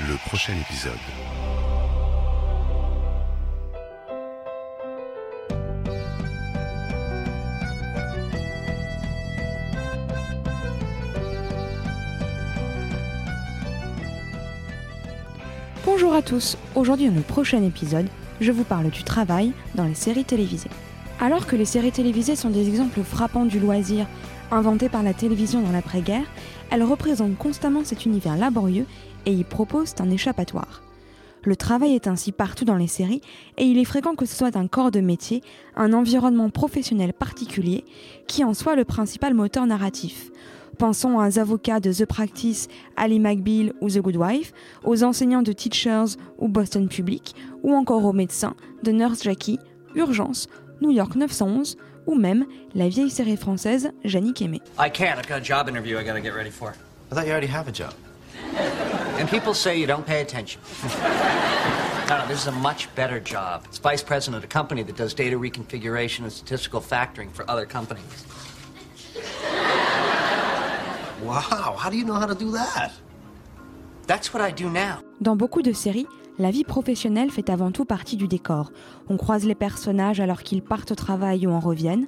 Le prochain épisode. Bonjour à tous, aujourd'hui dans le prochain épisode, je vous parle du travail dans les séries télévisées. Alors que les séries télévisées sont des exemples frappants du loisir inventé par la télévision dans l'après-guerre, elles représentent constamment cet univers laborieux et y proposent un échappatoire. Le travail est ainsi partout dans les séries et il est fréquent que ce soit un corps de métier, un environnement professionnel particulier, qui en soit le principal moteur narratif. Pensons aux avocats de The Practice, Ali McBeal ou The Good Wife, aux enseignants de Teachers ou Boston Public, ou encore aux médecins de Nurse Jackie, Urgence, New York 911 ou même la vieille série française Jannick Aimé. I can't. I've got a job interview I gotta get ready for. I thought you already have a job. And people say you don't pay attention. no, no, this is a much better job. It's vice president of a company that does data reconfiguration and statistical factoring for other companies. Wow, how do you know how to do that? Dans beaucoup de séries, la vie professionnelle fait avant tout partie du décor. On croise les personnages alors qu'ils partent au travail ou en reviennent,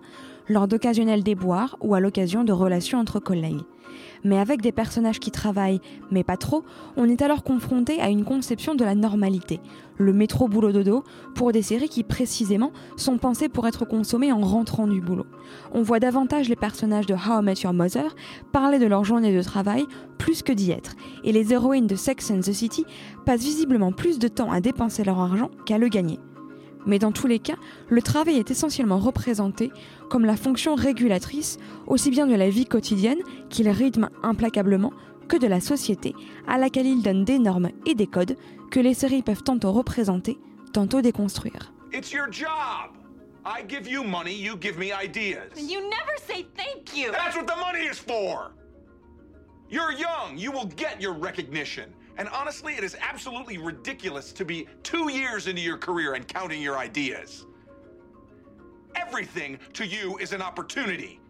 lors d'occasionnels déboires ou à l'occasion de relations entre collègues. Mais avec des personnages qui travaillent, mais pas trop, on est alors confronté à une conception de la normalité, le métro boulot dodo, pour des séries qui précisément sont pensées pour être consommées en rentrant du boulot. On voit davantage les personnages de How I Met Your Mother parler de leur journée de travail plus que d'y être, et les héroïnes de Sex and the City passent visiblement plus de temps à dépenser leur argent qu'à le gagner. Mais dans tous les cas, le travail est essentiellement représenté comme la fonction régulatrice aussi bien de la vie quotidienne qu'il rythme implacablement que de la société à laquelle il donne des normes et des codes que les séries peuvent tantôt représenter, tantôt déconstruire. It's your job. I give you money, you give me ideas. You never say thank you. That's what the money is for. You're young, you will get your recognition. And honestly, it is absolutely ridiculous to be two years into your career and counting your ideas. Everything to you is an opportunity.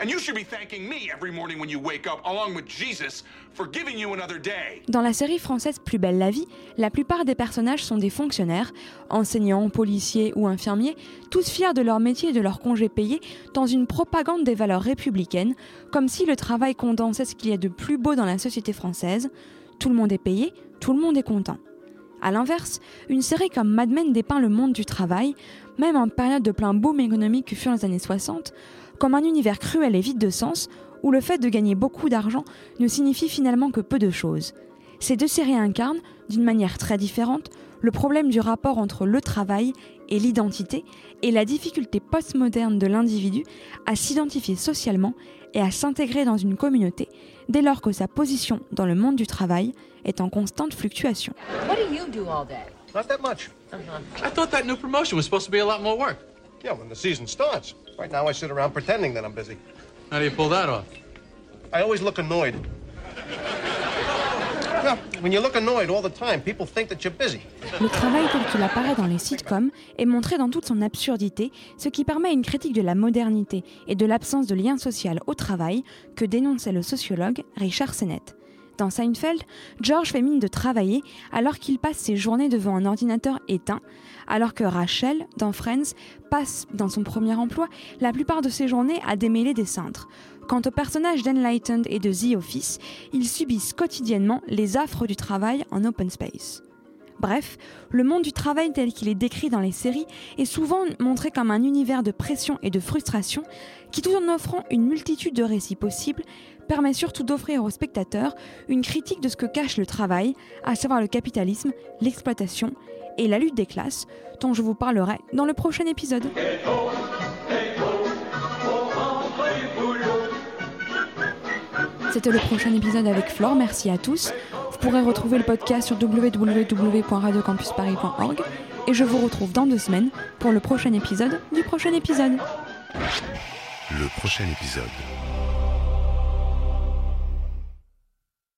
And you should be thanking me every morning when you wake up, along with Jesus, for giving you another day. Dans la série française Plus belle la vie, la plupart des personnages sont des fonctionnaires, enseignants, policiers ou infirmiers, tous fiers de leur métier et de leur congé payé, dans une propagande des valeurs républicaines, comme si le travail condensait ce qu'il y a de plus beau dans la société française. Tout le monde est payé, tout le monde est content. A l'inverse, une série comme Mad Men dépeint le monde du travail, même en période de plein boom économique que furent les années 60, comme un univers cruel et vide de sens, où le fait de gagner beaucoup d'argent ne signifie finalement que peu de choses. Ces deux séries incarnent, d'une manière très différente, le problème du rapport entre le travail et l'identité, et la difficulté postmoderne de l'individu à s'identifier socialement et à s'intégrer dans une communauté, dès lors que sa position dans le monde du travail est en constante fluctuation. What do you do all day? Not that much. I thought that new promotion was supposed to be a lot more work. Yeah, when the season starts. Right now, I sit around pretending that I'm busy. How do you pull that off? I always look annoyed. Yeah, when you look annoyed all the time, people think that you're busy. Le travail tel qu'il apparaît dans les sitcoms est montré dans toute son absurdité, ce qui permet une critique de la modernité et de l'absence de lien social au travail que dénonçait le sociologue Richard Sennett. Dans Seinfeld, George fait mine de travailler alors qu'il passe ses journées devant un ordinateur éteint, alors que Rachel, dans Friends, passe, dans son premier emploi, la plupart de ses journées à démêler des cintres. Quant aux personnages d'Enlightened et de The Office, ils subissent quotidiennement les affres du travail en open space. Bref, le monde du travail tel qu'il est décrit dans les séries est souvent montré comme un univers de pression et de frustration qui, tout en offrant une multitude de récits possibles, permet surtout d'offrir aux spectateurs une critique de ce que cache le travail, à savoir le capitalisme, l'exploitation et la lutte des classes, dont je vous parlerai dans le prochain épisode. C'était le prochain épisode avec Flore, merci à tous. Vous pourrez retrouver le podcast sur www.radiocampusparis.org et je vous retrouve dans deux semaines pour le prochain épisode du prochain épisode. Le prochain épisode.